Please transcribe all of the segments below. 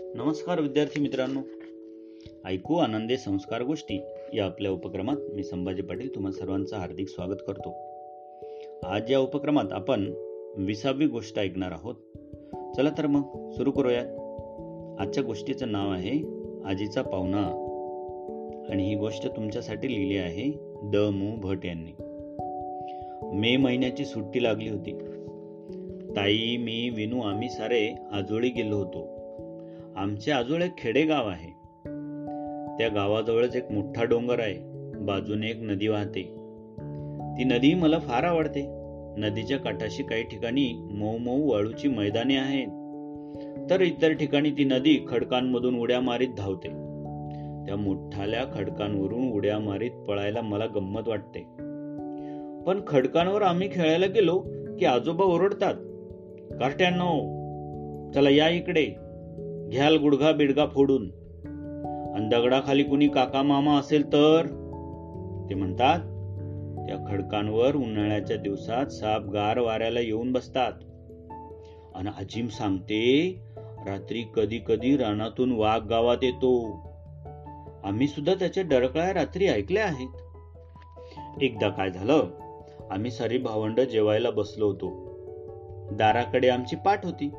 नमस्कार विद्यार्थी मित्रांनो. ऐकू आनंदे संस्कार गोष्टी या आपल्या उपक्रमात मी संभाजी पाटील तुम्हा सर्वांचं हार्दिक स्वागत करतो. आज या उपक्रमात आपण विसावी गोष्ट ऐकणार आहोत. चला तर मग सुरू करूयात. आजच्या गोष्टीचं नाव आहे आजीचा पाहुणा. आणि ही गोष्ट तुमच्यासाठी लिहिली आहे द मु. भट यांनी. मे महिन्याची सुट्टी लागली होती. ताई मी विनू आम्ही सारे आजोळी गेलो होतो. आमचे आजोळ एक खेडेगाव आहे. त्या गावाजवळच एक मोठा डोंगर आहे. बाजूने एक नदी वाहते. ती नदी मला फार आवडते. नदीच्या काठाशी काही ठिकाणी मऊ मऊ वाळूची मैदाने आहेत. तर इतर ठिकाणी ती नदी खडकांमधून उड्या मारीत धावते. त्या मोठाल्या खडकांवरून उड्या मारीत पळायला मला गंमत वाटते. पण खडकांवर आम्ही खेळायला गेलो की आजोबा ओरडतात कार्ट्यांनो चला या इकडे. घ्याल गुडघा बिडगा फोडून. आणि दगडाखाली कुणी काका मामा असेल तर? ते म्हणतात त्या खडकांवर उन्हाळ्याच्या दिवसात साप गार वाऱ्याला येऊन बसतात. आणि अजिम सांगते रात्री कधी कधी रानातून वाघ गावात येतो. आम्ही सुद्धा त्याच्या डरकळ्या रात्री ऐकल्या आहेत. एकदा काय झालं आम्ही सारी भावंड जेवायला बसलो होतो. दाराकडे आमची पाठ होती.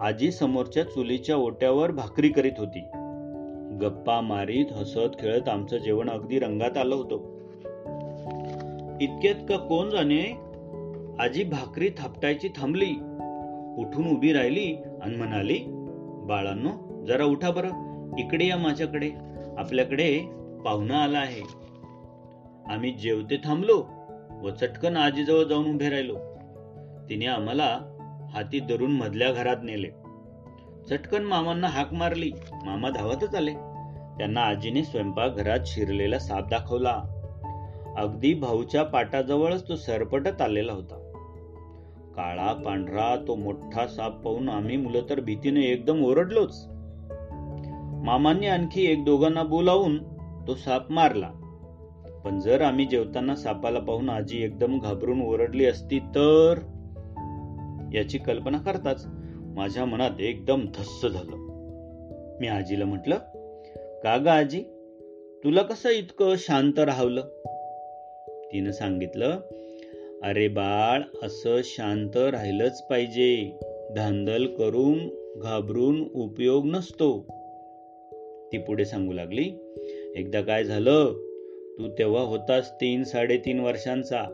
आजी समोरच्या चुलीच्या ओट्यावर भाकरी करीत होती. गप्पा मारीत हसत खेळत आमचं जेवण अगदी रंगात आलं होतं. इतक्यात का कोण जाणे? आजी भाकरी थापटायची थांबली. उठून उभी राहिली आणि म्हणाली बाळांनो जरा उठा बरं. इकडे या माझ्याकडे. आपल्याकडे पाहुणा आला आहे. आम्ही जेवते थांबलो व चटकन आजीजवळ जाऊन उभे राहिलो. तिने आम्हाला हाती धरून मधल्या घरात नेले. चटकन मामांना हाक मारली. मामा धावतच आले. त्यांना आजीने स्वयंपाक घरात शिरलेला साप दाखवला. अगदी भाऊच्या पाटाजवळच तो सरपटत आलेला होता. काळा पांढरा तो मोठा साप पाहून आम्ही मुलं तर भीतीने एकदम ओरडलोच. मामांनी आणखी एक दोघांना बोलावून तो साप मारला. पण जर आम्ही जेवताना सापाला पाहून आजी एकदम घाबरून ओरडली असती तर? याची कल्पना करताच माझ्या मनात एकदम धस्स झालं. मी आजीला म्हटलं का ग आजी? तुला कसं इतकं शांत राहवलं? तिनं सांगितलं अरे बाळ असं शांत राहिलंच पाहिजे. धांदल करून घाबरून उपयोग नसतो. ती पुढे सांगू लागली एकदा काय झालं? तू तेव्हा होतास तीन साडेतीन वर्षांचा.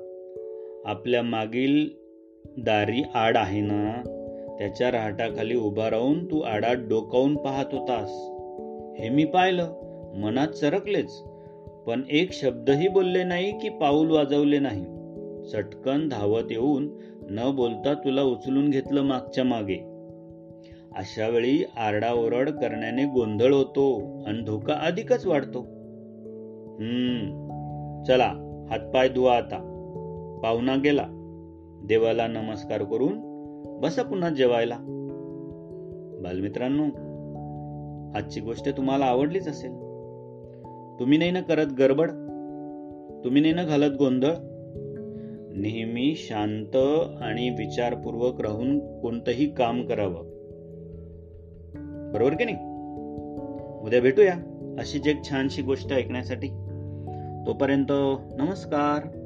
आपल्या मागील दारी आड आहे ना? त्याच्या राहटाखाली उभा राहून तू आडात डोकावून पाहत होतास. हे मी पाहिलं. मनात सरकलेच पण एक शब्दही बोलले नाही की पाऊल वाजवले नाही. चटकन धावत येऊन न बोलता तुला उचलून घेतलं मागच्या मागे. अशा वेळी आरडाओरड करण्याने गोंधळ होतो आणि धोका अधिकच वाढतो. हम्म. चला हातपाय धुवा आता. पाहुणा गेला. देवाला नमस्कार करून बसा पुन्हा जेवायला. बालमित्रांनो आजची गोष्ट तुम्हाला आवडलीच असेल. तुम्ही नाही ना करत गडबड? तुम्ही नाही ना घालत गोंधळ? नेहमी शांत आणि विचारपूर्वक राहून कोणतंही काम करावं. बरोबर की नाही? उद्या भेटूया अशीच एक छानशी गोष्ट ऐकण्यासाठी. तोपर्यंत नमस्कार.